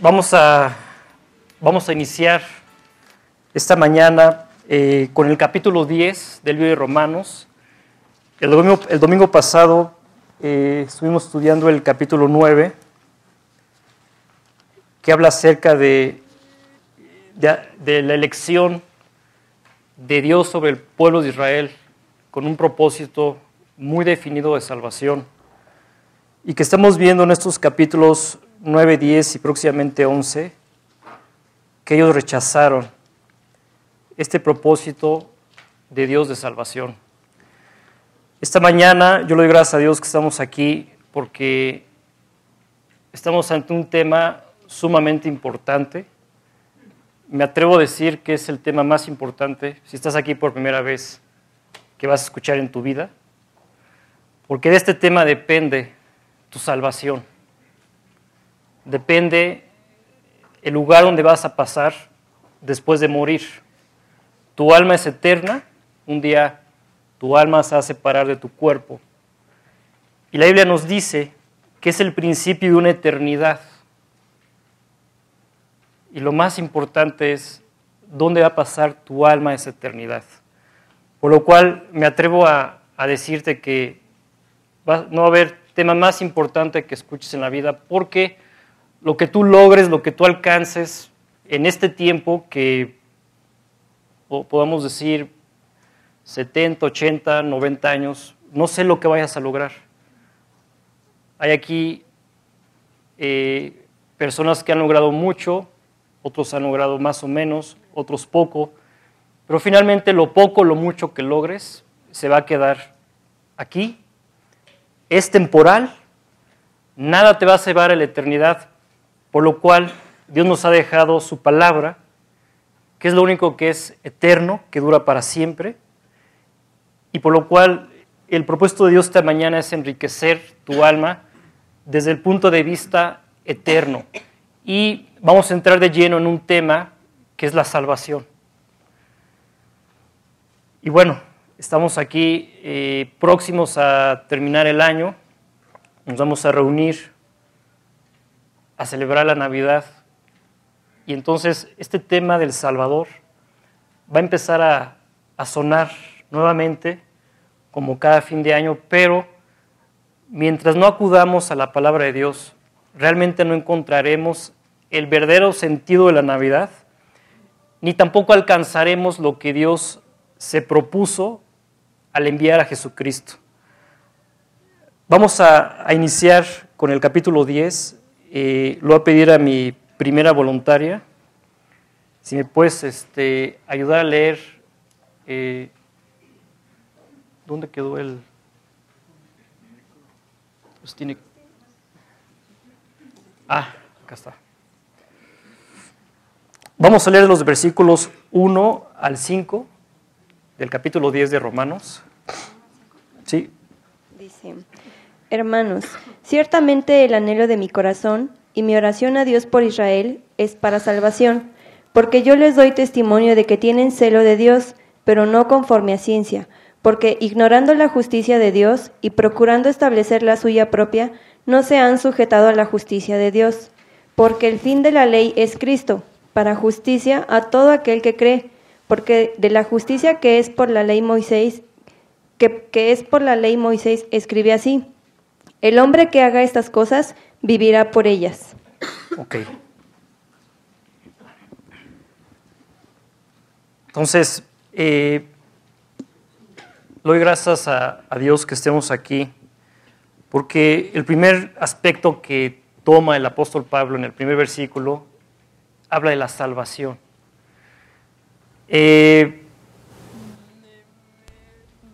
vamos a, vamos a iniciar esta mañana eh, con el capítulo 10 del libro de Romanos. El domingo, pasado eh, estuvimos estudiando el capítulo 9, que habla acerca de, de la elección de Dios sobre el pueblo de Israel con un propósito muy definido de salvación y que estamos viendo en estos capítulos 9, 10 y próximamente 11, que ellos rechazaron este propósito de Dios de salvación. Esta mañana yo le doy gracias a Dios que estamos aquí porque estamos ante un tema sumamente importante. Me atrevo a decir que es el tema más importante, si estás aquí por primera vez, que vas a escuchar en tu vida, porque de este tema depende tu salvación depende el lugar donde vas a pasar después de morir. Tu alma es eterna, un día tu alma se va a separar de tu cuerpo. Y la Biblia nos dice que es el principio de una eternidad. Y lo más importante es dónde va a pasar tu alma esa eternidad. Por lo cual me atrevo a, a decirte que va, no va a haber tema más importante que escuches en la vida porque lo que tú logres, lo que tú alcances en este tiempo que podamos decir 70, 80, 90 años, no sé lo que vayas a lograr. Hay aquí eh, personas que han logrado mucho, otros han logrado más o menos, otros poco, pero finalmente lo poco, lo mucho que logres se va a quedar aquí, es temporal, nada te va a llevar a la eternidad, por lo cual Dios nos ha dejado su palabra, que es lo único que es eterno, que dura para siempre, y por lo cual el propósito de Dios esta mañana es enriquecer tu alma desde el punto de vista eterno. Y vamos a entrar de lleno en un tema que es la salvación. Y bueno, estamos aquí eh, próximos a terminar el año, nos vamos a reunir a celebrar la Navidad. Y entonces este tema del Salvador va a empezar a, sonar nuevamente como cada fin de año, pero mientras no acudamos a la palabra de Dios, realmente no encontraremos el verdadero sentido de la Navidad, ni tampoco alcanzaremos lo que Dios se propuso al enviar a Jesucristo. Vamos a, a iniciar con el capítulo 10 eh, lo voy a pedir a mi primera voluntaria. Si me puedes este, ayudar a leer. Eh, ¿Dónde quedó el.? Pues tiene. Ah, acá está. Vamos a leer los versículos 1 al 5 del capítulo 10 de Romanos. Sí. Dice. Hermanos, ciertamente el anhelo de mi corazón y mi oración a Dios por Israel es para salvación, porque yo les doy testimonio de que tienen celo de Dios, pero no conforme a ciencia, porque ignorando la justicia de Dios y procurando establecer la suya propia, no se han sujetado a la justicia de Dios, porque el fin de la ley es Cristo, para justicia a todo aquel que cree, porque de la justicia que es por la ley Moisés, que, que es por la ley Moisés, escribe así, el hombre que haga estas cosas vivirá por ellas. Ok. Entonces, eh, doy gracias a, Dios que estemos aquí, porque el primer aspecto que toma el apóstol Pablo en el primer versículo habla de la salvación. Eh,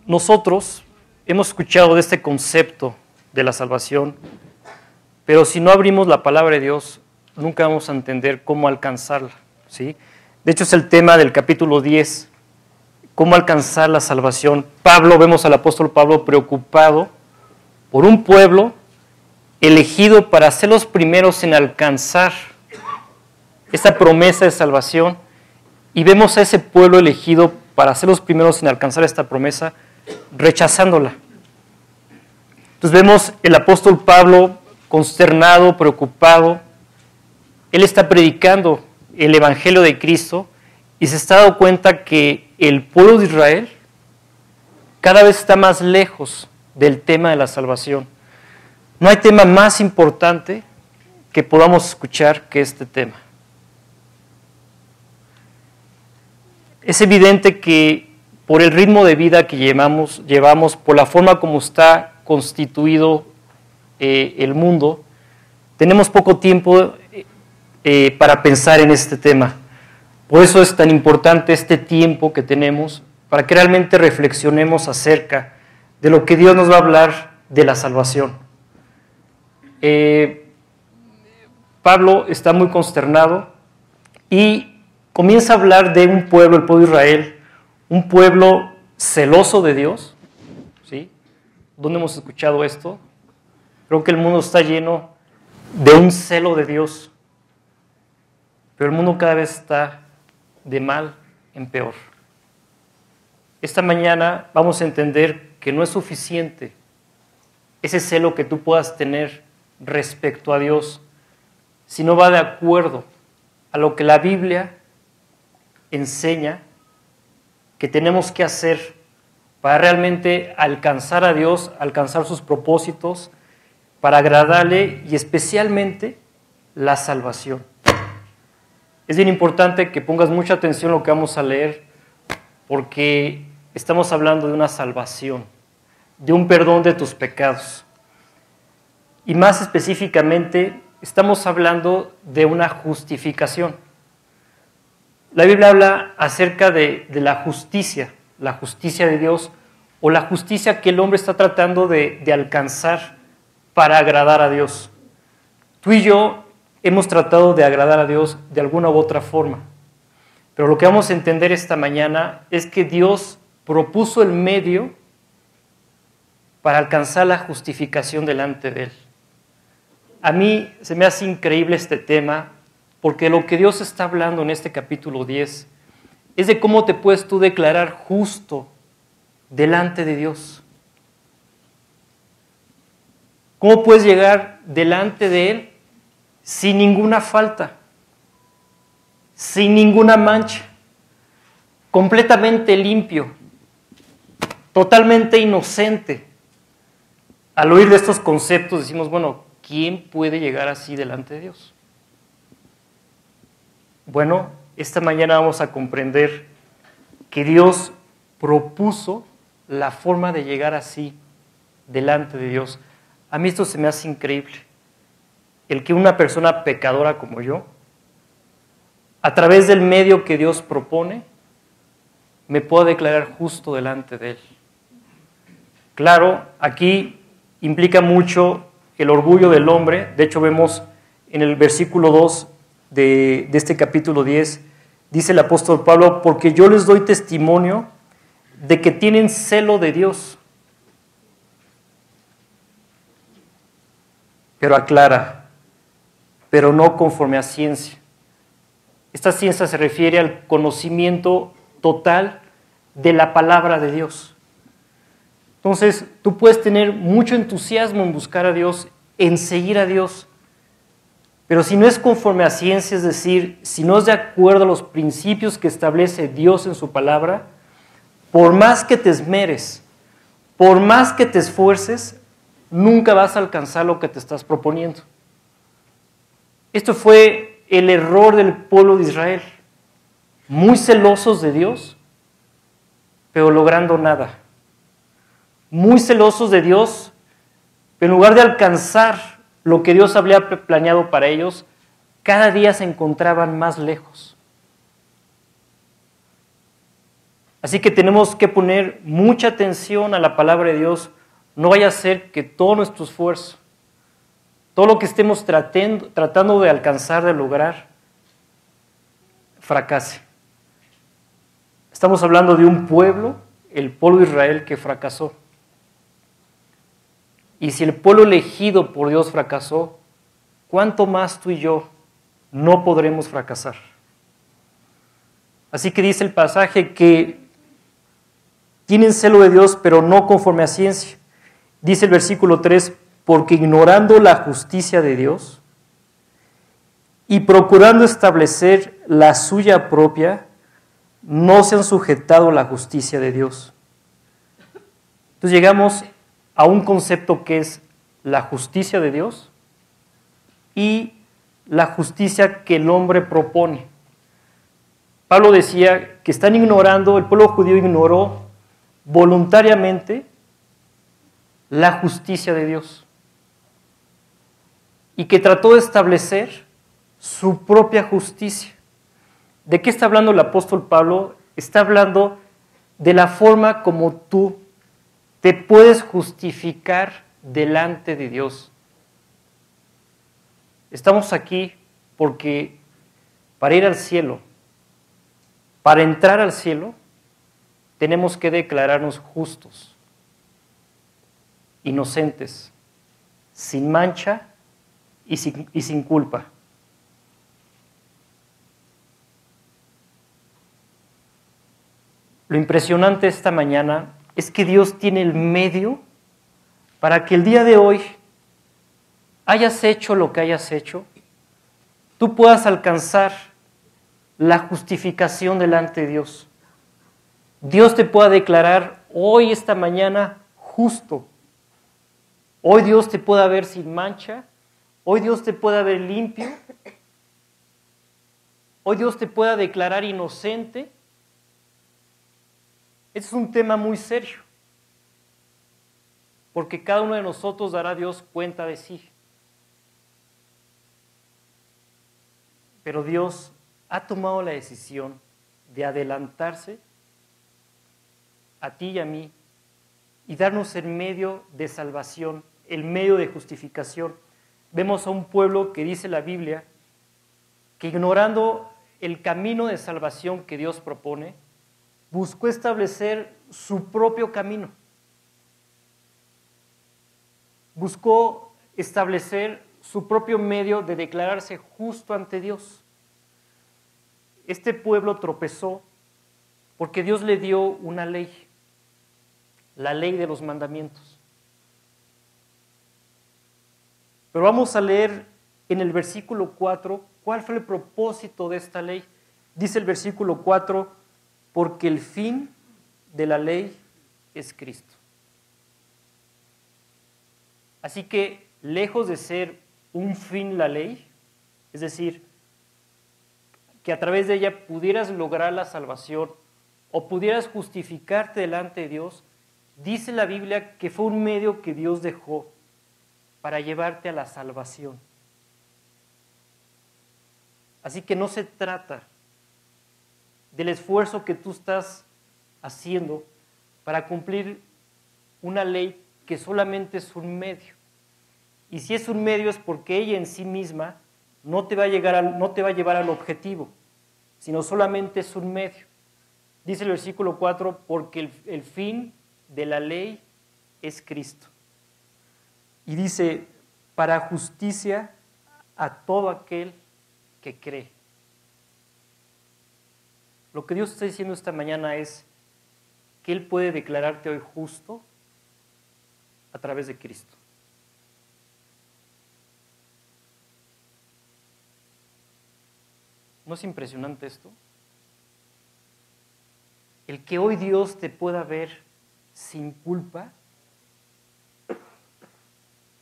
nosotros hemos escuchado de este concepto de la salvación, pero si no abrimos la palabra de Dios, nunca vamos a entender cómo alcanzarla. ¿sí? De hecho, es el tema del capítulo 10, cómo alcanzar la salvación. Pablo, vemos al apóstol Pablo preocupado por un pueblo elegido para ser los primeros en alcanzar esta promesa de salvación. Y vemos a ese pueblo elegido para ser los primeros en alcanzar esta promesa, rechazándola. Entonces vemos el apóstol Pablo consternado, preocupado, él está predicando el Evangelio de Cristo y se está dando cuenta que el pueblo de Israel cada vez está más lejos del tema de la salvación. No hay tema más importante que podamos escuchar que este tema. Es evidente que por el ritmo de vida que llevamos, llevamos por la forma como está constituido eh, el mundo, tenemos poco tiempo eh, para pensar en este tema. Por eso es tan importante este tiempo que tenemos para que realmente reflexionemos acerca de lo que Dios nos va a hablar de la salvación. Eh, Pablo está muy consternado y comienza a hablar de un pueblo, el pueblo de Israel, un pueblo celoso de Dios. ¿Dónde hemos escuchado esto? Creo que el mundo está lleno de un celo de Dios, pero el mundo cada vez está de mal en peor. Esta mañana vamos a entender que no es suficiente ese celo que tú puedas tener respecto a Dios si no va de acuerdo a lo que la Biblia enseña que tenemos que hacer para realmente alcanzar a Dios, alcanzar sus propósitos, para agradarle y especialmente la salvación. Es bien importante que pongas mucha atención a lo que vamos a leer porque estamos hablando de una salvación, de un perdón de tus pecados. Y más específicamente, estamos hablando de una justificación. La Biblia habla acerca de, la justicia, la justicia de Dios o la justicia que el hombre está tratando de, de alcanzar para agradar a Dios. Tú y yo hemos tratado de agradar a Dios de alguna u otra forma. Pero lo que vamos a entender esta mañana es que Dios propuso el medio para alcanzar la justificación delante de Él. A mí se me hace increíble este tema porque lo que Dios está hablando en este capítulo 10 es de cómo te puedes tú declarar justo delante de Dios. ¿Cómo puedes llegar delante de Él sin ninguna falta, sin ninguna mancha, completamente limpio, totalmente inocente? Al oír de estos conceptos decimos, bueno, ¿quién puede llegar así delante de Dios? Bueno, esta mañana vamos a comprender que Dios propuso la forma de llegar así delante de Dios. A mí esto se me hace increíble. El que una persona pecadora como yo, a través del medio que Dios propone, me pueda declarar justo delante de Él. Claro, aquí implica mucho el orgullo del hombre. De hecho, vemos en el versículo 2 de, este capítulo 10, dice el apóstol Pablo, porque yo les doy testimonio de que tienen celo de Dios. Pero aclara, pero no conforme a ciencia. Esta ciencia se refiere al conocimiento total de la palabra de Dios. Entonces, tú puedes tener mucho entusiasmo en buscar a Dios, en seguir a Dios, pero si no es conforme a ciencia, es decir, si no es de acuerdo a los principios que establece Dios en su palabra, por más que te esmeres, por más que te esfuerces, nunca vas a alcanzar lo que te estás proponiendo. Esto fue el error del pueblo de Israel, muy celosos de Dios, pero logrando nada. Muy celosos de Dios, pero en lugar de alcanzar lo que Dios había planeado para ellos, cada día se encontraban más lejos. Así que tenemos que poner mucha atención a la palabra de Dios. No vaya a ser que todo nuestro esfuerzo, todo lo que estemos tratando, tratando de alcanzar, de lograr, fracase. Estamos hablando de un pueblo, el pueblo de Israel, que fracasó. Y si el pueblo elegido por Dios fracasó, ¿cuánto más tú y yo no podremos fracasar? Así que dice el pasaje que tienen celo de Dios, pero no conforme a ciencia. Dice el versículo 3, porque ignorando la justicia de Dios y procurando establecer la suya propia, no se han sujetado a la justicia de Dios. Entonces llegamos a un concepto que es la justicia de Dios y la justicia que el hombre propone. Pablo decía que están ignorando, el pueblo judío ignoró voluntariamente la justicia de Dios y que trató de establecer su propia justicia. ¿De qué está hablando el apóstol Pablo? Está hablando de la forma como tú te puedes justificar delante de Dios. Estamos aquí porque para ir al cielo, para entrar al cielo, tenemos que declararnos justos, inocentes, sin mancha y sin, y sin culpa. Lo impresionante esta mañana es que Dios tiene el medio para que el día de hoy hayas hecho lo que hayas hecho, tú puedas alcanzar la justificación delante de Dios. Dios te pueda declarar hoy, esta mañana, justo. Hoy Dios te pueda ver sin mancha. Hoy Dios te pueda ver limpio. Hoy Dios te pueda declarar inocente. Este es un tema muy serio, porque cada uno de nosotros dará a Dios cuenta de sí. Pero Dios ha tomado la decisión de adelantarse a ti y a mí y darnos el medio de salvación, el medio de justificación. Vemos a un pueblo que dice la Biblia que ignorando el camino de salvación que Dios propone, buscó establecer su propio camino. Buscó establecer su propio medio de declararse justo ante Dios. Este pueblo tropezó porque Dios le dio una ley, la ley de los mandamientos. Pero vamos a leer en el versículo 4 cuál fue el propósito de esta ley. Dice el versículo 4, porque el fin de la ley es Cristo. Así que, lejos de ser un fin la ley, es decir, que a través de ella pudieras lograr la salvación o pudieras justificarte delante de Dios, dice la Biblia que fue un medio que Dios dejó para llevarte a la salvación. Así que no se trata del esfuerzo que tú estás haciendo para cumplir una ley que solamente es un medio. Y si es un medio es porque ella en sí misma no te va a, llegar no te va llevar al objetivo, sino solamente es un medio. Dice el versículo 4, porque el fin de la ley es Cristo. Y dice, para justicia a todo aquel que cree. Lo que Dios está diciendo esta mañana es que Él puede declararte hoy justo a través de Cristo. ¿No es impresionante esto? El que hoy Dios te pueda ver sin culpa,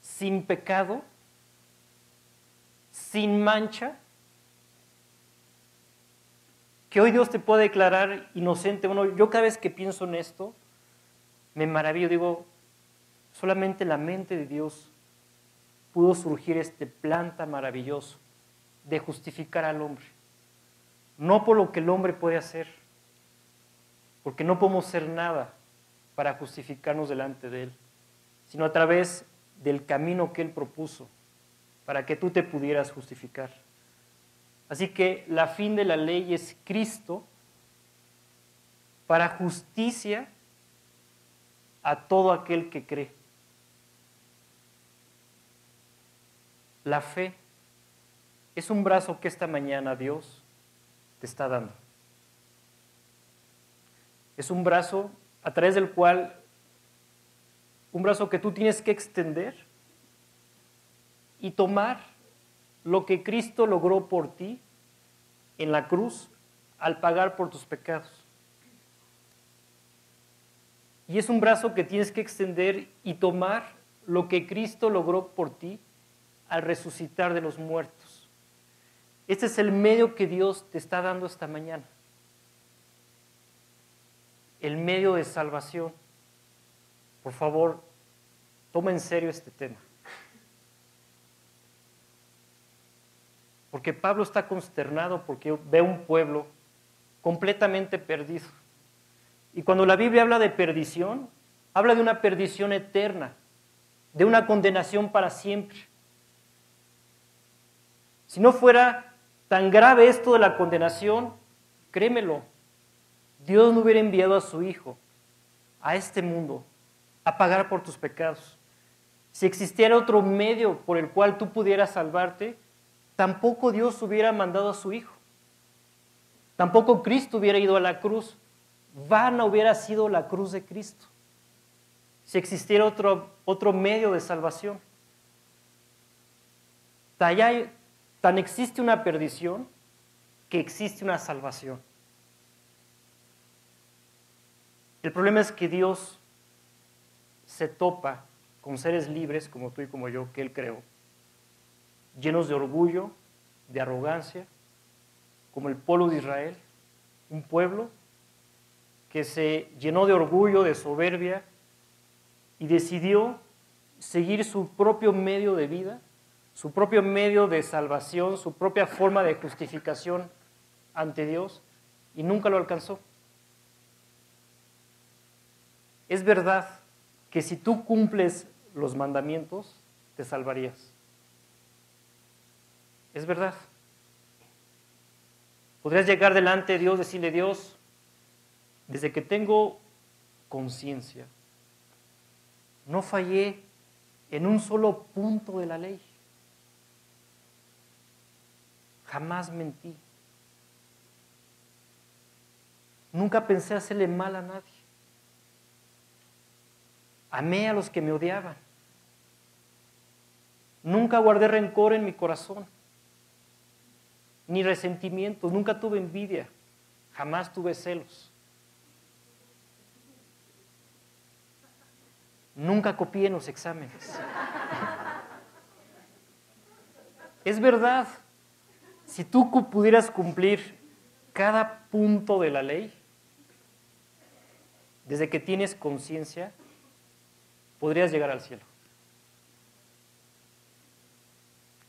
sin pecado, sin mancha, que hoy Dios te pueda declarar inocente. Bueno, yo cada vez que pienso en esto, me maravillo, digo, solamente la mente de Dios pudo surgir este planta maravilloso de justificar al hombre. No por lo que el hombre puede hacer, porque no podemos hacer nada para justificarnos delante de Él, sino a través del camino que Él propuso para que tú te pudieras justificar. Así que la fin de la ley es Cristo para justicia a todo aquel que cree. La fe es un brazo que esta mañana Dios te está dando. Es un brazo a través del cual, un brazo que tú tienes que extender y tomar lo que Cristo logró por ti en la cruz al pagar por tus pecados. Y es un brazo que tienes que extender y tomar lo que Cristo logró por ti al resucitar de los muertos. Este es el medio que Dios te está dando esta mañana. El medio de salvación. Por favor, toma en serio este tema. Porque Pablo está consternado porque ve un pueblo completamente perdido. Y cuando la Biblia habla de perdición, habla de una perdición eterna, de una condenación para siempre. Si no fuera tan grave esto de la condenación, créemelo, Dios no hubiera enviado a su Hijo a este mundo a pagar por tus pecados. Si existiera otro medio por el cual tú pudieras salvarte, tampoco Dios hubiera mandado a su Hijo. Tampoco Cristo hubiera ido a la cruz. Vana hubiera sido la cruz de Cristo. Si existiera otro, otro medio de salvación. Tan existe una perdición que existe una salvación. El problema es que Dios se topa con seres libres como tú y como yo, que Él creó, llenos de orgullo, de arrogancia, como el pueblo de Israel, un pueblo que se llenó de orgullo, de soberbia y decidió seguir su propio medio de vida, su propio medio de salvación, su propia forma de justificación ante Dios y nunca lo alcanzó. Es verdad que si tú cumples los mandamientos, te salvarías. Es verdad. Podrías llegar delante de Dios, decirle, Dios, desde que tengo conciencia, no fallé en un solo punto de la ley. Jamás mentí. Nunca pensé hacerle mal a nadie. Amé a los que me odiaban. Nunca guardé rencor en mi corazón ni resentimientos, nunca tuve envidia, jamás tuve celos. Nunca copié en los exámenes. Es verdad, si tú pudieras cumplir cada punto de la ley, desde que tienes conciencia, podrías llegar al cielo.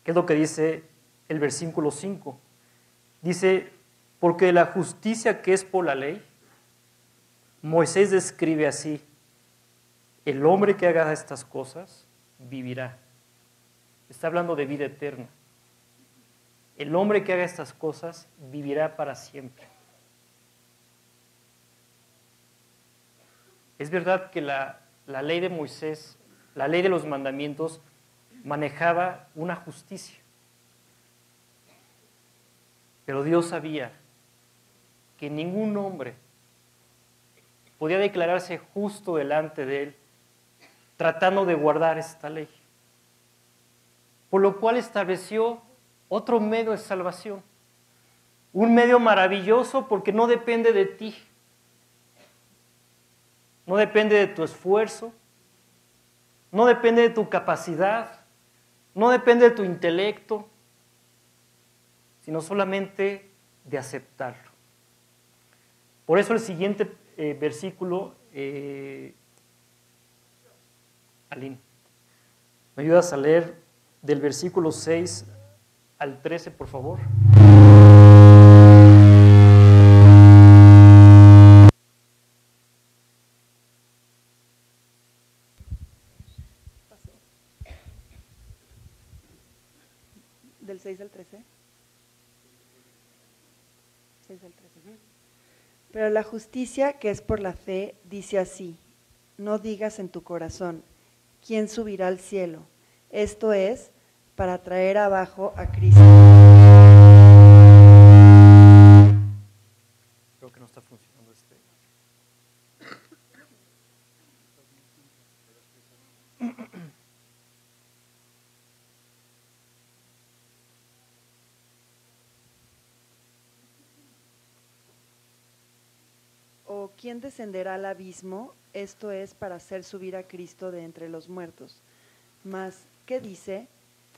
¿Qué es lo que dice el versículo 5? Dice, porque la justicia que es por la ley, Moisés describe así, el hombre que haga estas cosas vivirá. Está hablando de vida eterna. El hombre que haga estas cosas vivirá para siempre. Es verdad que la, la ley de Moisés, la ley de los mandamientos, manejaba una justicia. Pero Dios sabía que ningún hombre podía declararse justo delante de Él tratando de guardar esta ley. Por lo cual estableció otro medio de salvación. Un medio maravilloso porque no depende de ti. No depende de tu esfuerzo. No depende de tu capacidad. No depende de tu intelecto sino solamente de aceptarlo. Por eso el siguiente eh, versículo, eh, ¿me ayudas a leer del versículo 6 al 13, por favor? Del 6 al 13. Pero la justicia que es por la fe dice así, no digas en tu corazón, ¿quién subirá al cielo? Esto es, para traer abajo a Cristo. ¿O quién descenderá al abismo? Esto es para hacer subir a Cristo de entre los muertos. Mas, ¿qué dice?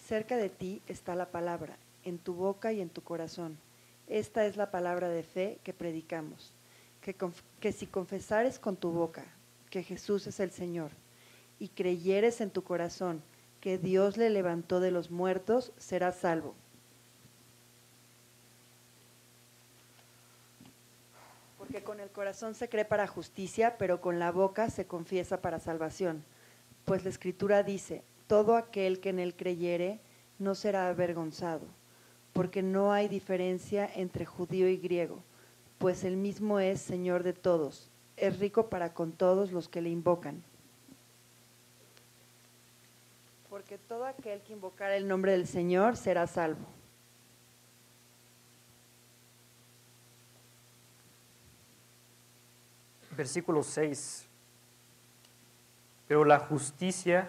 Cerca de ti está la palabra, en tu boca y en tu corazón. Esta es la palabra de fe que predicamos. Que, que si confesares con tu boca que Jesús es el Señor y creyeres en tu corazón que Dios le levantó de los muertos, serás salvo. Porque con el corazón se cree para justicia, pero con la boca se confiesa para salvación. Pues la Escritura dice, todo aquel que en él creyere no será avergonzado, porque no hay diferencia entre judío y griego, pues el mismo es Señor de todos, es rico para con todos los que le invocan. Porque todo aquel que invocar el nombre del Señor será salvo. Versículo 6. Pero la justicia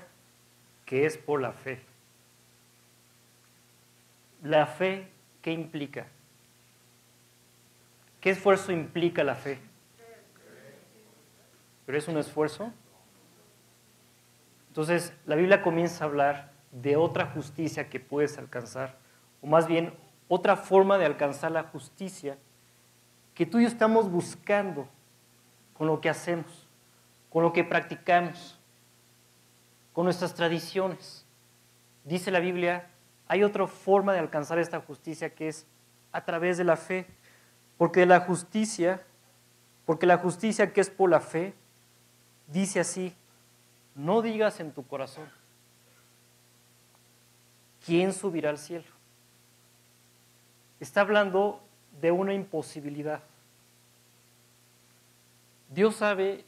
que es por la fe. La fe, ¿qué implica? ¿Qué esfuerzo implica la fe? ¿Pero es un esfuerzo? Entonces, la Biblia comienza a hablar de otra justicia que puedes alcanzar, o más bien otra forma de alcanzar la justicia que tú y yo estamos buscando con lo que hacemos, con lo que practicamos con nuestras tradiciones. Dice la Biblia, hay otra forma de alcanzar esta justicia que es a través de la fe, porque la justicia, porque la justicia que es por la fe, dice así, no digas en tu corazón, ¿quién subirá al cielo? Está hablando de una imposibilidad. Dios sabe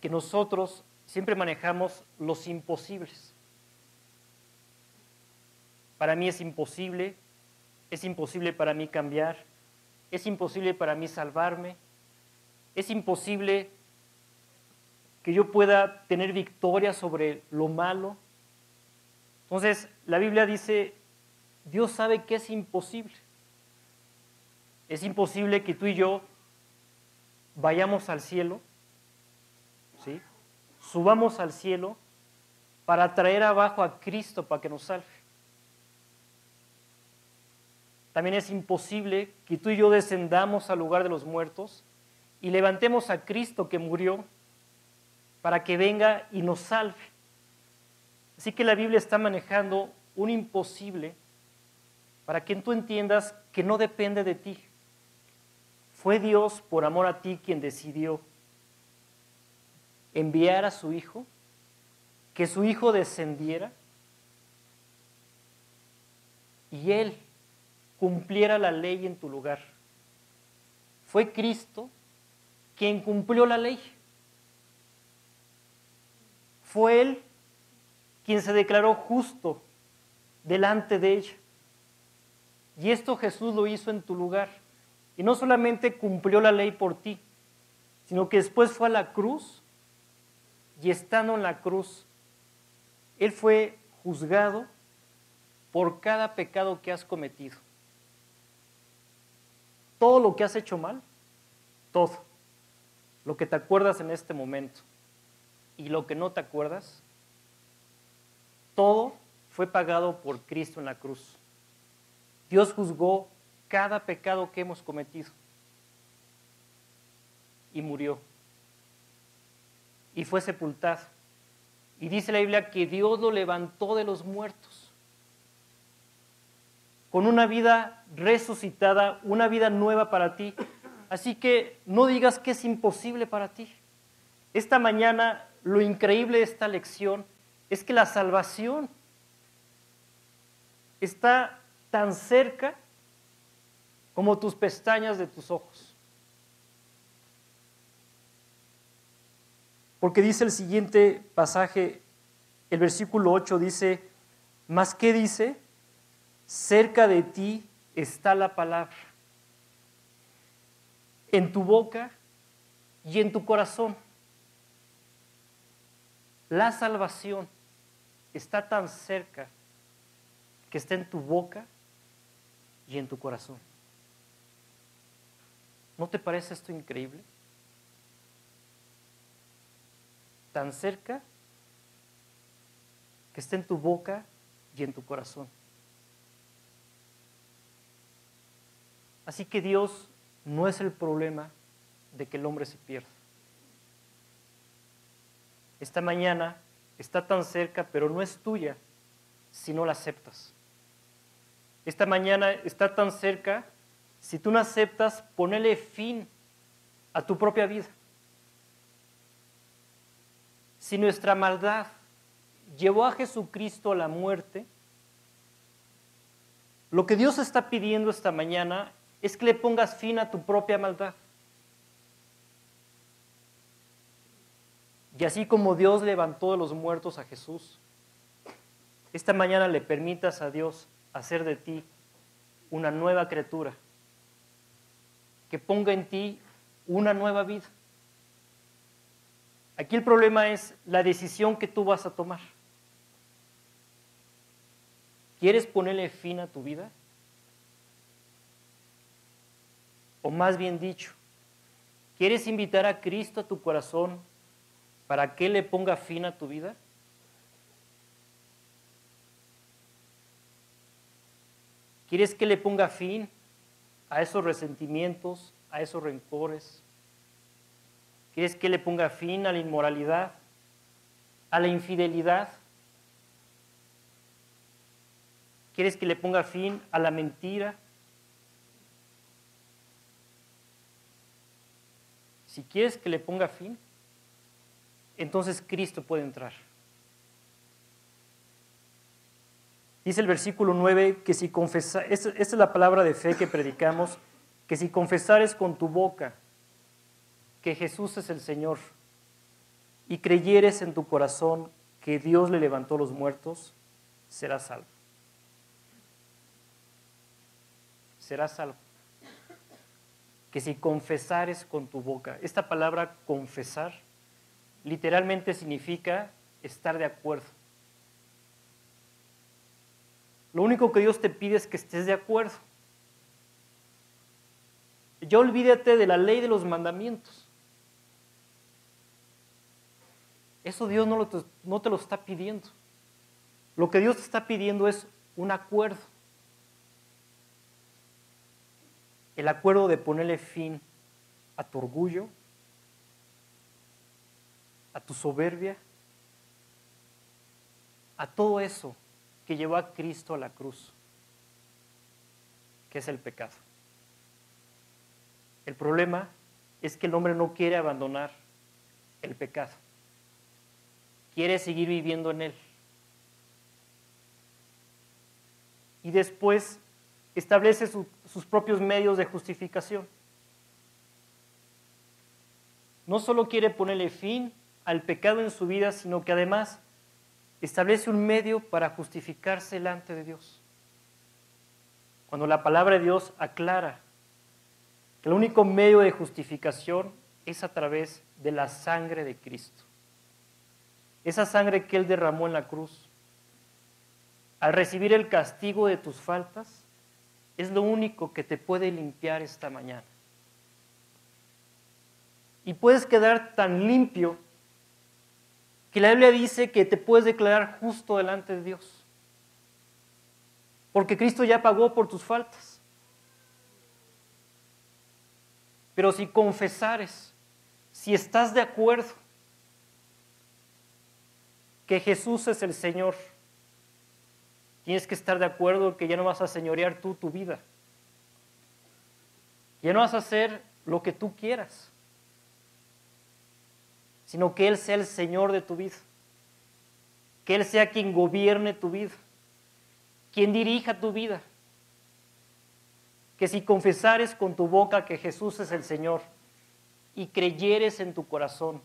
que nosotros siempre manejamos los imposibles. Para mí es imposible, es imposible para mí cambiar, es imposible para mí salvarme, es imposible que yo pueda tener victoria sobre lo malo. Entonces, la Biblia dice, Dios sabe que es imposible. Es imposible que tú y yo vayamos al cielo, ¿sí? subamos al cielo para traer abajo a Cristo para que nos salve. También es imposible que tú y yo descendamos al lugar de los muertos y levantemos a Cristo que murió para que venga y nos salve. Así que la Biblia está manejando un imposible para que tú entiendas que no depende de ti. Fue Dios por amor a ti quien decidió enviar a su hijo, que su hijo descendiera y él cumpliera la ley en tu lugar. Fue Cristo quien cumplió la ley. Fue él quien se declaró justo delante de ella. Y esto Jesús lo hizo en tu lugar. Y no solamente cumplió la ley por ti, sino que después fue a la cruz y estando en la cruz, Él fue juzgado por cada pecado que has cometido. Todo lo que has hecho mal, todo. Lo que te acuerdas en este momento y lo que no te acuerdas, todo fue pagado por Cristo en la cruz. Dios juzgó cada pecado que hemos cometido y murió y fue sepultado. Y dice la Biblia que Dios lo levantó de los muertos, con una vida resucitada, una vida nueva para ti. Así que no digas que es imposible para ti. Esta mañana lo increíble de esta lección es que la salvación está tan cerca como tus pestañas de tus ojos. Porque dice el siguiente pasaje, el versículo 8 dice, ¿más qué dice? Cerca de ti está la palabra, en tu boca y en tu corazón. La salvación está tan cerca que está en tu boca y en tu corazón. ¿No te parece esto increíble? Tan cerca que está en tu boca y en tu corazón. Así que Dios no es el problema de que el hombre se pierda. Esta mañana está tan cerca, pero no es tuya si no la aceptas. Esta mañana está tan cerca, si tú no aceptas, ponele fin a tu propia vida. Si nuestra maldad llevó a Jesucristo a la muerte, lo que Dios está pidiendo esta mañana es que le pongas fin a tu propia maldad. Y así como Dios levantó de los muertos a Jesús, esta mañana le permitas a Dios hacer de ti una nueva criatura, que ponga en ti una nueva vida. Aquí el problema es la decisión que tú vas a tomar. ¿Quieres ponerle fin a tu vida? O más bien dicho, ¿quieres invitar a Cristo a tu corazón para que le ponga fin a tu vida? ¿Quieres que le ponga fin a esos resentimientos, a esos rencores? ¿Quieres que le ponga fin a la inmoralidad, a la infidelidad? ¿Quieres que le ponga fin a la mentira? Si quieres que le ponga fin, entonces Cristo puede entrar. Dice el versículo 9 que si confesa, esta, es la palabra de fe que predicamos, que si confesares con tu boca que Jesús es el Señor y creyeres en tu corazón que Dios le levantó los muertos, serás salvo. Serás salvo que si confesares con tu boca, esta palabra confesar literalmente significa estar de acuerdo. Lo único que Dios te pide es que estés de acuerdo. Ya olvídate de la ley de los mandamientos. Eso Dios no, no te lo está pidiendo. Lo que Dios te está pidiendo es un acuerdo. el acuerdo de ponerle fin a tu orgullo, a tu soberbia, a todo eso que llevó a Cristo a la cruz, que es el pecado. El problema es que el hombre no quiere abandonar el pecado, quiere seguir viviendo en él. Y después establece sus propios medios de justificación. No solo quiere ponerle fin al pecado en su vida, sino que además establece un medio para justificarse delante de Dios. Cuando la palabra de Dios aclara que el único medio de justificación es a través de la sangre de Cristo. Esa sangre que Él derramó en la cruz. Al recibir el castigo de tus faltas, es lo único que te puede limpiar esta mañana. Y puedes quedar tan limpio que la Biblia dice que te puedes declarar justo delante de Dios. Porque Cristo ya pagó por tus faltas. Pero si confesares, si estás de acuerdo que Jesús es el Señor, Tienes que estar de acuerdo que ya no vas a señorear tú tu vida. Ya no vas a hacer lo que tú quieras, sino que Él sea el Señor de tu vida. Que Él sea quien gobierne tu vida, quien dirija tu vida. Que si confesares con tu boca que Jesús es el Señor y creyeres en tu corazón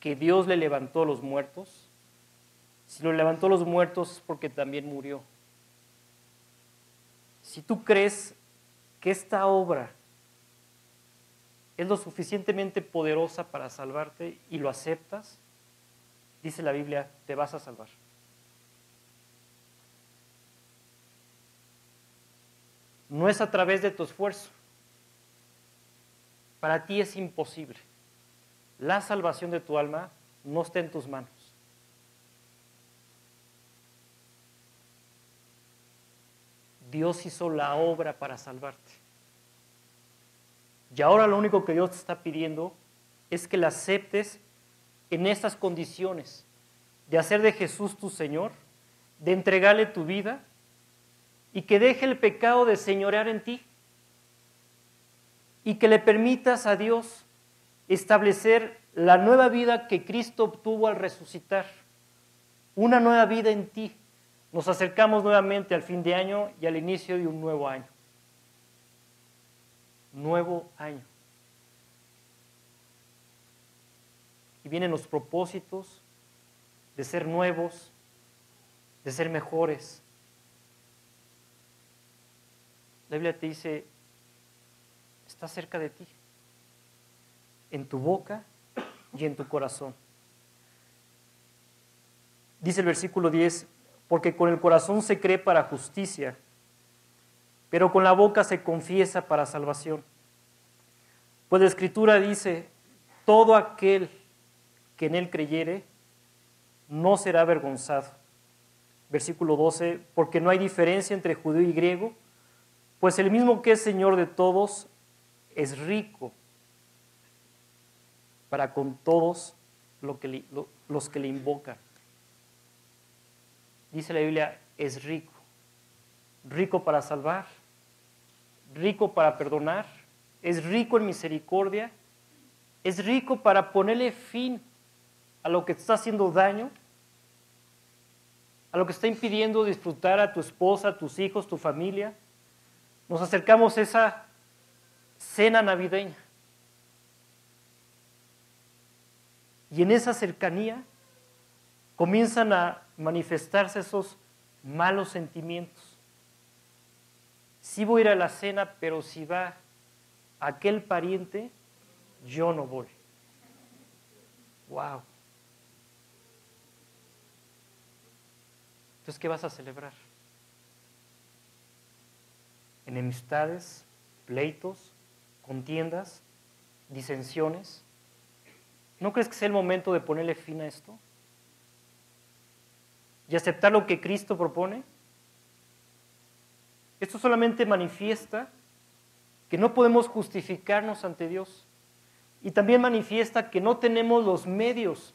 que Dios le levantó a los muertos, si lo levantó los muertos porque también murió. Si tú crees que esta obra es lo suficientemente poderosa para salvarte y lo aceptas, dice la Biblia, te vas a salvar. No es a través de tu esfuerzo. Para ti es imposible. la salvación de tu alma no está en tus manos. Dios hizo la obra para salvarte. Y ahora lo único que Dios te está pidiendo es que la aceptes en estas condiciones, de hacer de Jesús tu Señor, de entregarle tu vida y que deje el pecado de señorear en ti y que le permitas a Dios establecer la nueva vida que Cristo obtuvo al resucitar, una nueva vida en ti. Nos acercamos nuevamente al fin de año y al inicio de un nuevo año. Nuevo año. Y vienen los propósitos de ser nuevos, de ser mejores. La Biblia te dice, está cerca de ti, en tu boca y en tu corazón. Dice el versículo 10, porque con el corazón se cree para justicia, pero con la boca se confiesa para salvación. Pues la escritura dice, todo aquel que en él creyere no será avergonzado. Versículo 12, porque no hay diferencia entre judío y griego, pues el mismo que es Señor de todos es rico para con todos los que le invocan. Dice la Biblia, es rico. Rico para salvar, rico para perdonar, es rico en misericordia, es rico para ponerle fin a lo que te está haciendo daño, a lo que está impidiendo disfrutar a tu esposa, a tus hijos, tu familia. Nos acercamos a esa cena navideña. Y en esa cercanía comienzan a manifestarse esos malos sentimientos. Sí voy a ir a la cena, pero si va aquel pariente, yo no voy. Wow. Entonces, ¿qué vas a celebrar? Enemistades, pleitos, contiendas, disensiones. ¿No crees que sea el momento de ponerle fin a esto? ¿Y aceptar lo que Cristo propone? Esto solamente manifiesta que no podemos justificarnos ante Dios. Y también manifiesta que no tenemos los medios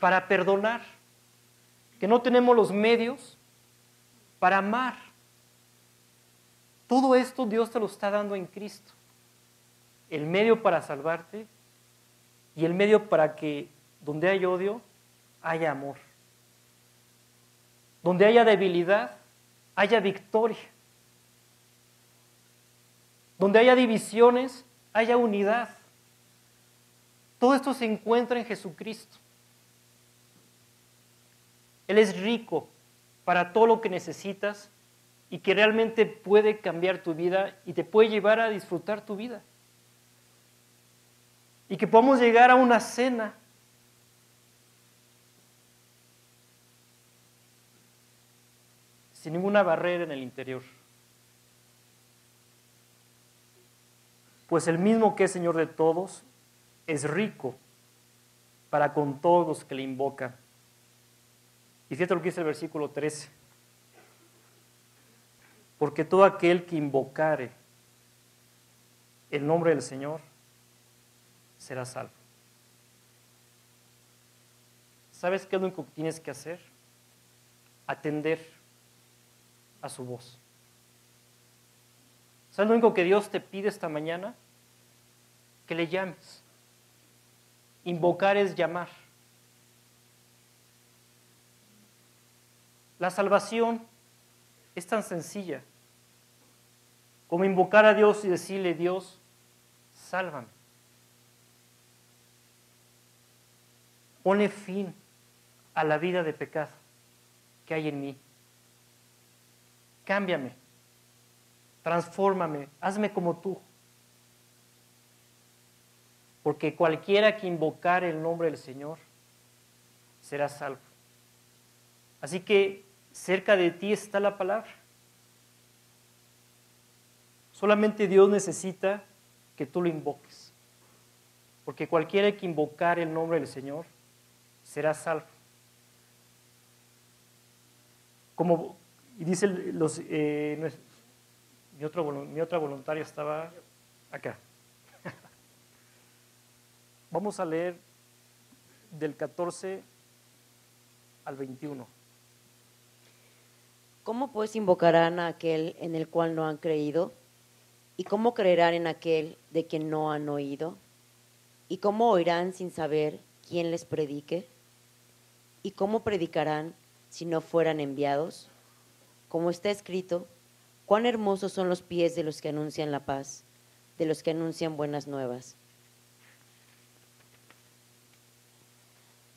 para perdonar, que no tenemos los medios para amar. Todo esto Dios te lo está dando en Cristo. El medio para salvarte y el medio para que donde hay odio haya amor. Donde haya debilidad, haya victoria. Donde haya divisiones, haya unidad. Todo esto se encuentra en Jesucristo. Él es rico para todo lo que necesitas y que realmente puede cambiar tu vida y te puede llevar a disfrutar tu vida y que podamos llegar a una cena sin ninguna barrera en el interior. Pues el mismo que es Señor de todos es rico para con todos los que le invocan. Y fíjate lo que dice el versículo 13. Porque todo aquel que invocare el nombre del Señor será salvo. ¿Sabes qué es lo único que tienes que hacer? Atender a su voz. ¿Sabes lo único que Dios te pide esta mañana? Que le llames. Invocar es llamar. La salvación es tan sencilla como invocar a Dios y decirle, Dios, sálvame. Pone fin a la vida de pecado que hay en mí. Cámbiame, transfórmame, hazme como tú. Porque cualquiera que invocar el nombre del Señor será salvo. Así que cerca de ti está la palabra. Solamente Dios necesita que tú lo invoques. porque cualquiera que invocar el nombre del Señor será salvo. Como dice los, eh, mi otra voluntaria estaba acá. Vamos a leer del 14 al 21. ¿Cómo pues invocarán a aquel en el cual no han creído? ¿Y cómo creerán en aquel de quien no han oído? ¿Y cómo oirán sin saber quién les predique? ¿Y cómo predicarán si no fueran enviados? Como está escrito, cuán hermosos son los pies de los que anuncian la paz, de los que anuncian buenas nuevas.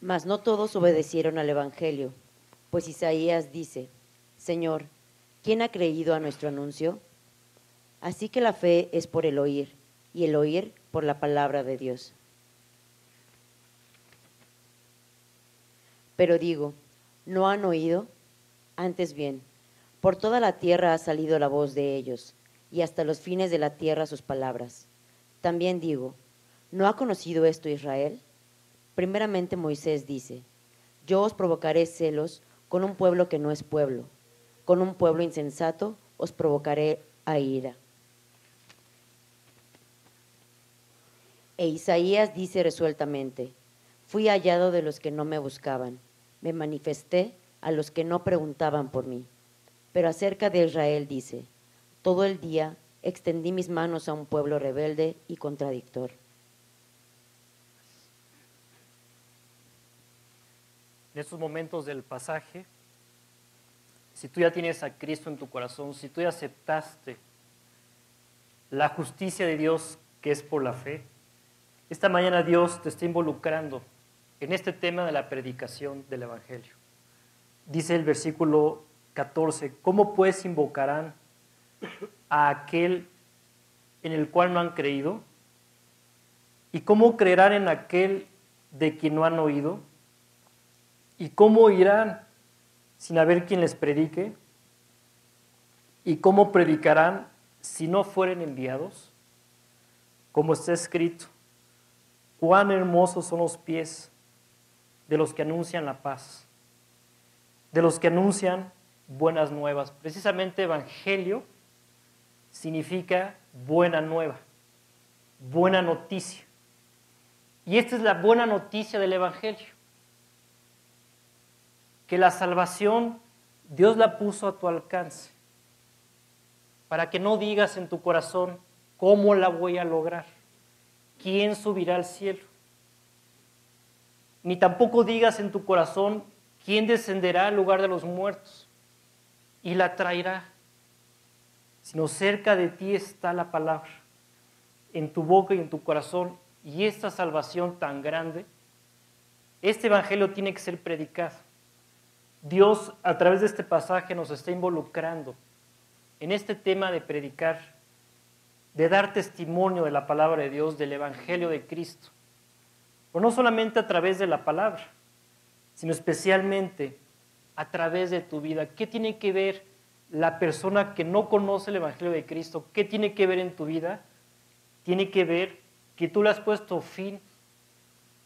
Mas no todos obedecieron al Evangelio, pues Isaías dice, Señor, ¿quién ha creído a nuestro anuncio? Así que la fe es por el oír, y el oír por la palabra de Dios. Pero digo, ¿no han oído? Antes bien, por toda la tierra ha salido la voz de ellos, y hasta los fines de la tierra sus palabras. También digo, ¿no ha conocido esto Israel? Primeramente Moisés dice, yo os provocaré celos con un pueblo que no es pueblo, con un pueblo insensato os provocaré a ira. E Isaías dice resueltamente, fui hallado de los que no me buscaban, me manifesté a los que no preguntaban por mí. Pero acerca de Israel dice, todo el día extendí mis manos a un pueblo rebelde y contradictor. En estos momentos del pasaje, si tú ya tienes a Cristo en tu corazón, si tú ya aceptaste la justicia de Dios que es por la fe, esta mañana Dios te está involucrando en este tema de la predicación del Evangelio. Dice el versículo 14, ¿cómo pues invocarán a aquel en el cual no han creído? ¿Y cómo creerán en aquel de quien no han oído? ¿Y cómo irán sin haber quien les predique? ¿Y cómo predicarán si no fueren enviados? Como está escrito, cuán hermosos son los pies de los que anuncian la paz, de los que anuncian buenas nuevas. Precisamente evangelio significa buena nueva, buena noticia. Y esta es la buena noticia del evangelio. Que la salvación Dios la puso a tu alcance. Para que no digas en tu corazón, ¿cómo la voy a lograr? ¿Quién subirá al cielo? Ni tampoco digas en tu corazón, ¿quién descenderá al lugar de los muertos? y la traerá, sino cerca de ti está la palabra, en tu boca y en tu corazón, y esta salvación tan grande, este evangelio tiene que ser predicado. Dios a través de este pasaje nos está involucrando en este tema de predicar, de dar testimonio de la palabra de Dios, del evangelio de Cristo. Pero no solamente a través de la palabra, sino especialmente a través de tu vida? ¿Qué tiene que ver la persona que no conoce el Evangelio de Cristo? ¿Qué tiene que ver en tu vida? Tiene que ver que tú le has puesto fin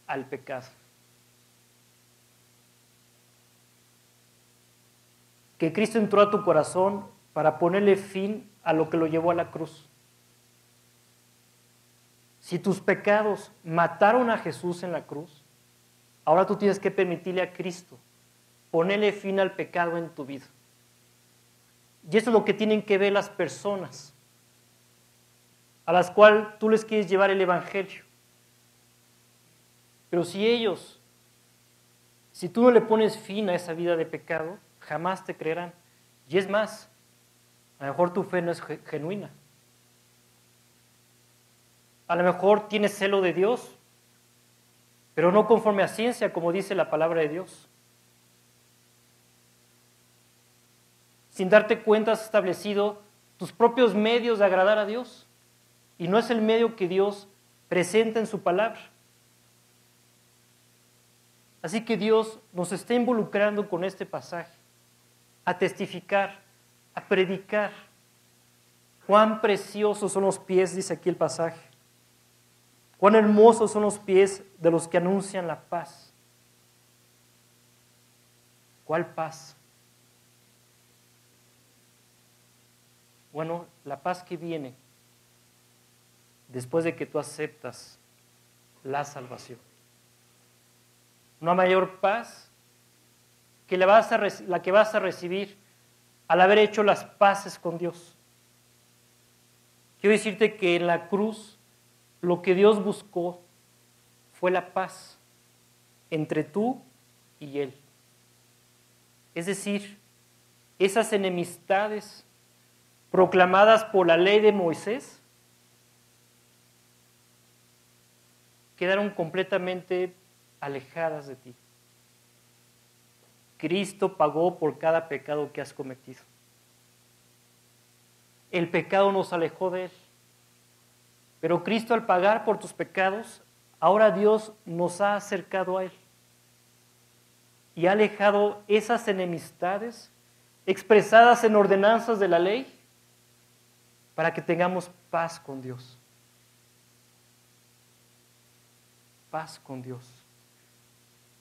al pecado. Que Cristo entró a tu corazón para ponerle fin a lo que lo llevó a la cruz. Si tus pecados mataron a Jesús en la cruz, ahora tú tienes que permitirle a Cristo ponerle fin al pecado en tu vida. Y eso es lo que tienen que ver las personas a las cuales tú les quieres llevar el Evangelio. Pero si ellos, si tú no le pones fin a esa vida de pecado, jamás te creerán. Y es más, a lo mejor tu fe no es genuina. A lo mejor tienes celo de Dios, pero no conforme a ciencia, como dice la palabra de Dios. sin darte cuenta has establecido tus propios medios de agradar a Dios. Y no es el medio que Dios presenta en su palabra. Así que Dios nos está involucrando con este pasaje a testificar, a predicar. Cuán preciosos son los pies, dice aquí el pasaje, Cuán hermosos son los pies de los que anuncian la paz. ¿Cuál paz? Bueno, la paz que viene después de que tú aceptas la salvación. Una mayor paz que la, vas a, la que vas a recibir al haber hecho las paces con Dios. Quiero decirte que en la cruz lo que Dios buscó fue la paz entre tú y Él. Es decir, esas enemistades proclamadas por la ley de Moisés quedaron completamente alejadas de ti. Cristo pagó por cada pecado que has cometido. El pecado nos alejó de Él. Pero Cristo al pagar por tus pecados, ahora Dios nos ha acercado a Él. Y ha alejado esas enemistades expresadas en ordenanzas de la ley para que tengamos paz con Dios. Paz con Dios.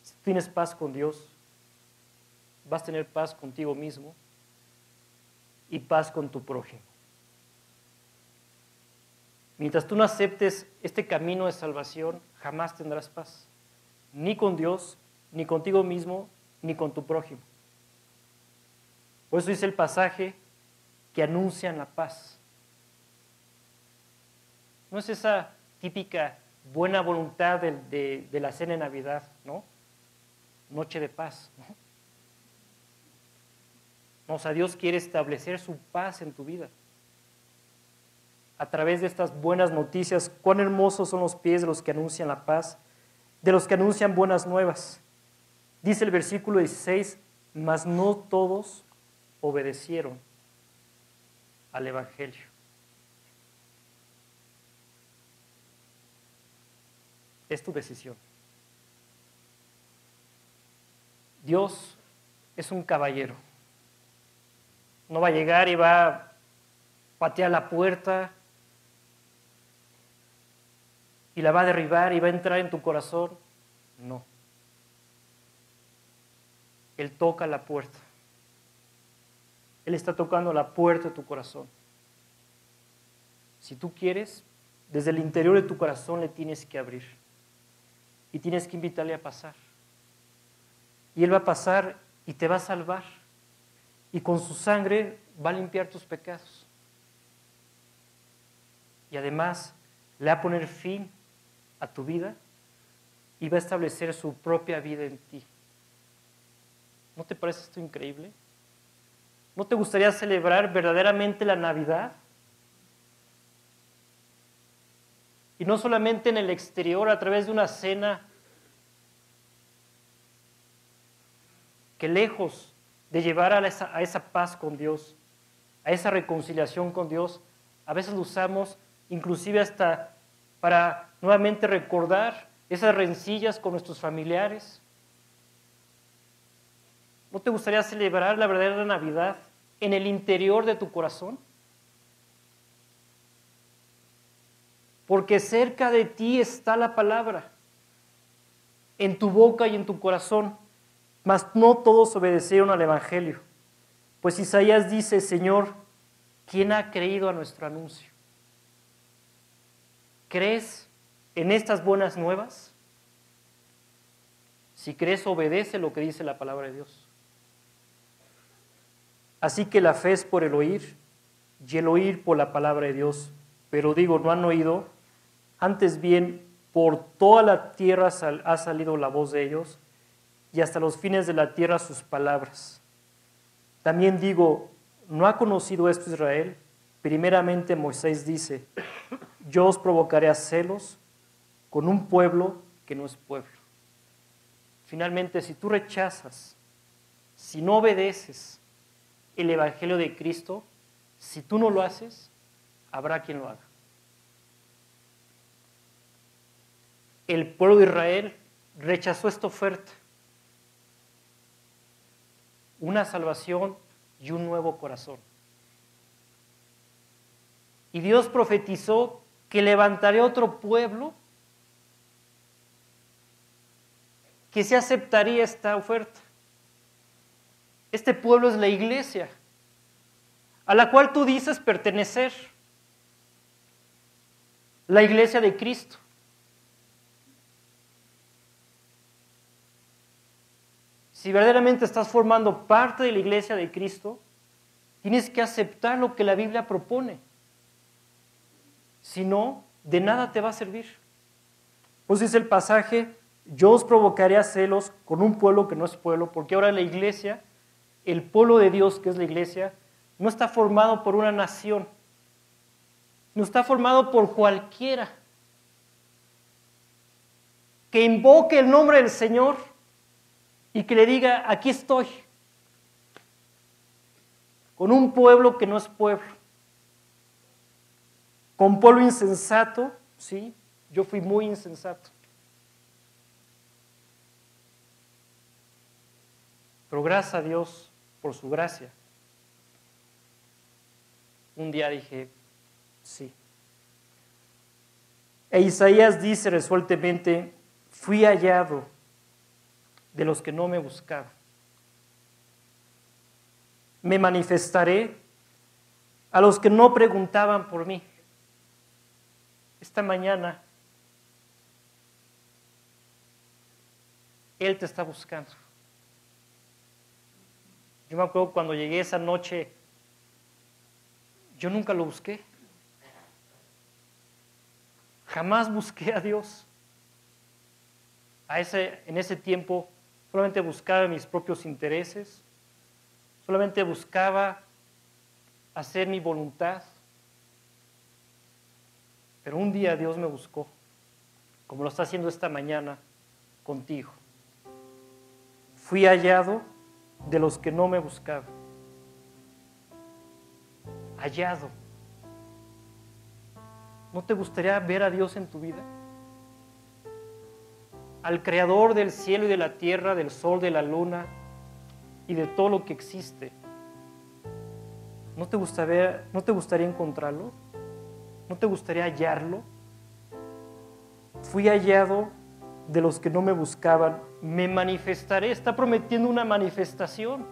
Si tienes paz con Dios, vas a tener paz contigo mismo y paz con tu prójimo. Mientras tú no aceptes este camino de salvación, jamás tendrás paz, ni con Dios, ni contigo mismo, ni con tu prójimo. Por eso dice el pasaje que anuncian la paz. No es esa típica buena voluntad de, la cena de Navidad, ¿no? Noche de paz. ¿no? O sea, Dios quiere establecer su paz en tu vida a través de estas buenas noticias, cuán hermosos son los pies de los que anuncian la paz, de los que anuncian buenas nuevas. Dice el versículo 16, mas no todos obedecieron al Evangelio. Es tu decisión. Dios es un caballero. No va a llegar y va a patear la puerta y la va a derribar y va a entrar en tu corazón. No. Él toca la puerta. Él está tocando la puerta de tu corazón. Si tú quieres, desde el interior de tu corazón le tienes que abrir. Y tienes que invitarle a pasar. Y Él va a pasar y te va a salvar. Y con su sangre va a limpiar tus pecados. Y además le va a poner fin a tu vida y va a establecer su propia vida en ti. ¿No te parece esto increíble? ¿No te gustaría celebrar verdaderamente la Navidad? Y no solamente en el exterior, a través de una cena, que lejos de llevar a esa, paz con Dios, a esa reconciliación con Dios, a veces lo usamos inclusive hasta para nuevamente recordar esas rencillas con nuestros familiares. ¿No te gustaría celebrar la verdadera Navidad en el interior de tu corazón? Porque cerca de ti está la palabra, en tu boca y en tu corazón, mas no todos obedecieron al Evangelio. Pues Isaías dice, Señor, ¿quién ha creído a nuestro anuncio? ¿Crees en estas buenas nuevas? Si crees, obedece lo que dice la palabra de Dios. Así que la fe es por el oír y el oír por la palabra de Dios. Pero digo, no han oído, antes bien por toda la tierra ha salido la voz de ellos y hasta los fines de la tierra sus palabras. También digo, ¿no ha conocido esto Israel? Primeramente Moisés dice, yo os provocaré a celos con un pueblo que no es pueblo. Finalmente, si tú rechazas, si no obedeces el Evangelio de Cristo, si tú no lo haces, habrá quien lo haga. El pueblo de Israel rechazó esta oferta una salvación y un nuevo corazón. Y Dios profetizó que levantaré otro pueblo que se aceptaría esta oferta. Este pueblo es la iglesia, a la cual tú dices pertenecer, la iglesia de Cristo. Si verdaderamente estás formando parte de la iglesia de Cristo, tienes que aceptar lo que la Biblia propone. Si no, de nada te va a servir. Pues dice el pasaje, yo os provocaré a celos con un pueblo que no es pueblo, porque ahora la iglesia, el pueblo de Dios que es la iglesia, no está formado por una nación, no está formado por cualquiera que invoque el nombre del Señor y que le diga, aquí estoy, con un pueblo que no es pueblo con pueblo insensato, sí, yo fui muy insensato. Pero gracias a Dios por su gracia. Un día dije, sí. E Isaías dice resueltamente, fui hallado de los que no me buscaban. Me manifestaré a los que no preguntaban por mí esta mañana Él te está buscando. Yo me acuerdo cuando llegué esa noche, yo nunca lo busqué. Jamás busqué a Dios. A ese, en ese tiempo solamente buscaba mis propios intereses, solamente buscaba hacer mi voluntad. Pero un día Dios me buscó, como lo está haciendo esta mañana contigo. Fui hallado de los que no me buscaban. Hallado. ¿No te gustaría ver a Dios en tu vida? Al creador del cielo y de la tierra, del sol, de la luna y de todo lo que existe. ¿No te gustaría, no te gustaría encontrarlo? ¿No te gustaría hallarlo? Fui hallado de los que no me buscaban. Me manifestaré. Está prometiendo una manifestación.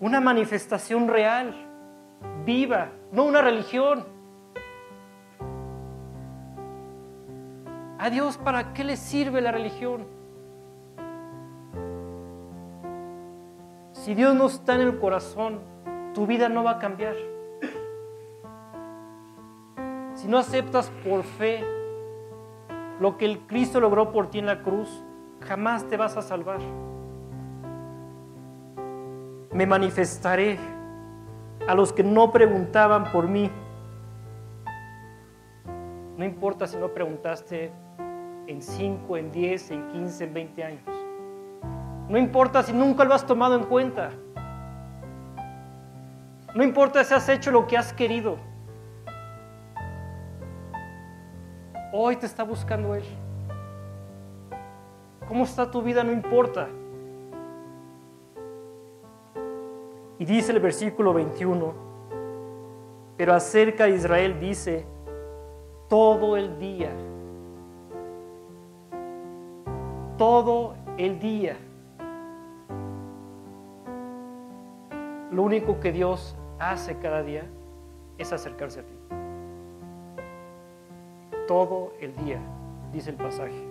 Una manifestación real, viva, no una religión. A Dios, ¿para qué le sirve la religión? Si Dios no está en el corazón, tu vida no va a cambiar. Si no aceptas por fe lo que el Cristo logró por ti en la cruz, jamás te vas a salvar. Me manifestaré a los que no preguntaban por mí. No importa si no preguntaste en 5, en 10, en 15, en 20 años. No importa si nunca lo has tomado en cuenta. No importa si has hecho lo que has querido. Hoy te está buscando Él. ¿Cómo está tu vida? No importa. Y dice el versículo 21, pero acerca de Israel dice, todo el día, todo el día. Lo único que Dios hace cada día es acercarse a ti todo el día, dice el pasaje.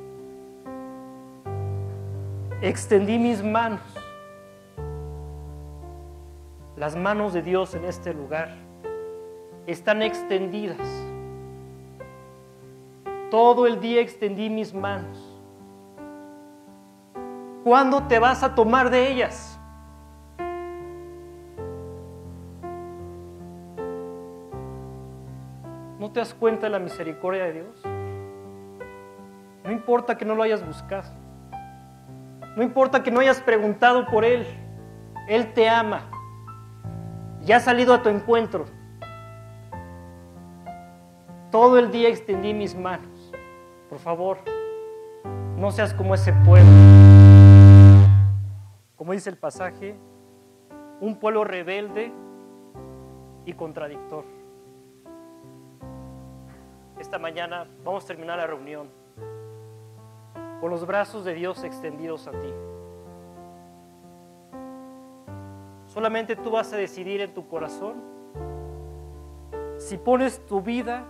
Extendí mis manos, las manos de Dios en este lugar están extendidas. Todo el día extendí mis manos. ¿Cuándo te vas a tomar de ellas? ¿No te das cuenta de la misericordia de Dios? No importa que no lo hayas buscado. No importa que no hayas preguntado por Él. Él te ama. Ya ha salido a tu encuentro. Todo el día extendí mis manos. Por favor, no seas como ese pueblo. Como dice el pasaje, un pueblo rebelde y contradictor esta mañana vamos a terminar la reunión. con los brazos de Dios extendidos a ti. Solamente tú vas a decidir en tu corazón si pones tu vida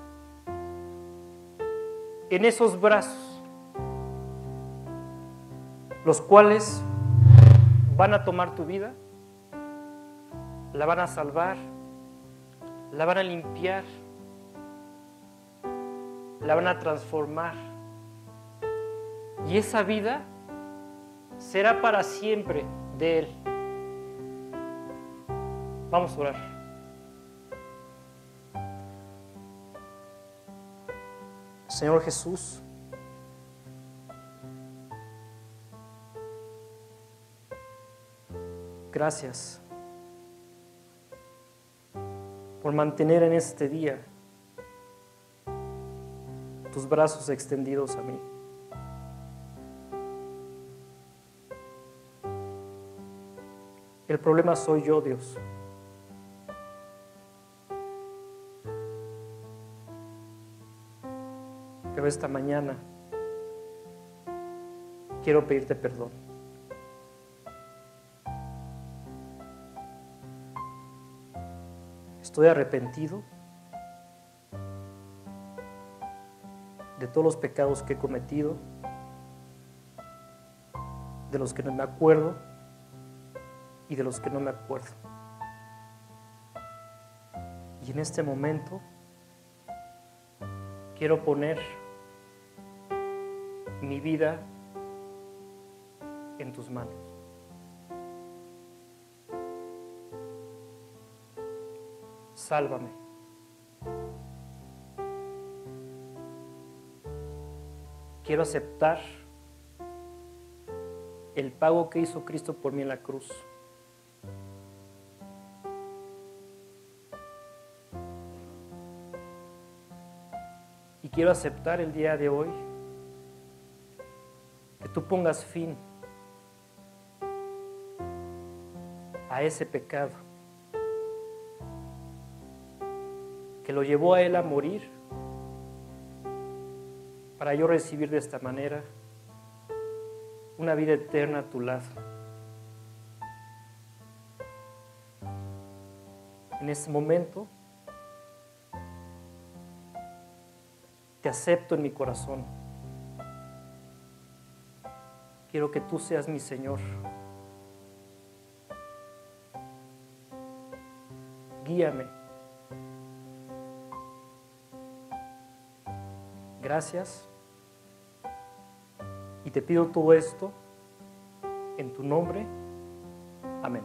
en esos brazos, los cuales van a tomar tu vida, la van a salvar, la van a limpiar, la van a transformar. Y esa vida será para siempre de Él. Vamos a orar. Señor Jesús, gracias por mantener en este día tus brazos extendidos a mí. El problema soy yo, Dios. Pero esta mañana quiero pedirte perdón. Estoy arrepentido de todos los pecados que he cometido, de los que no me acuerdo y de los que no me acuerdo. Y en este momento quiero poner mi vida en tus manos. Sálvame. Quiero aceptar el pago que hizo Cristo por mí en la cruz. Y quiero aceptar el día de hoy que tú pongas fin a ese pecado que lo llevó a Él a morir para yo recibir de esta manera una vida eterna a tu lado. En este momento te acepto en mi corazón. Quiero que tú seas mi Señor. Guíame. Gracias. Y te pido todo esto en tu nombre. Amén.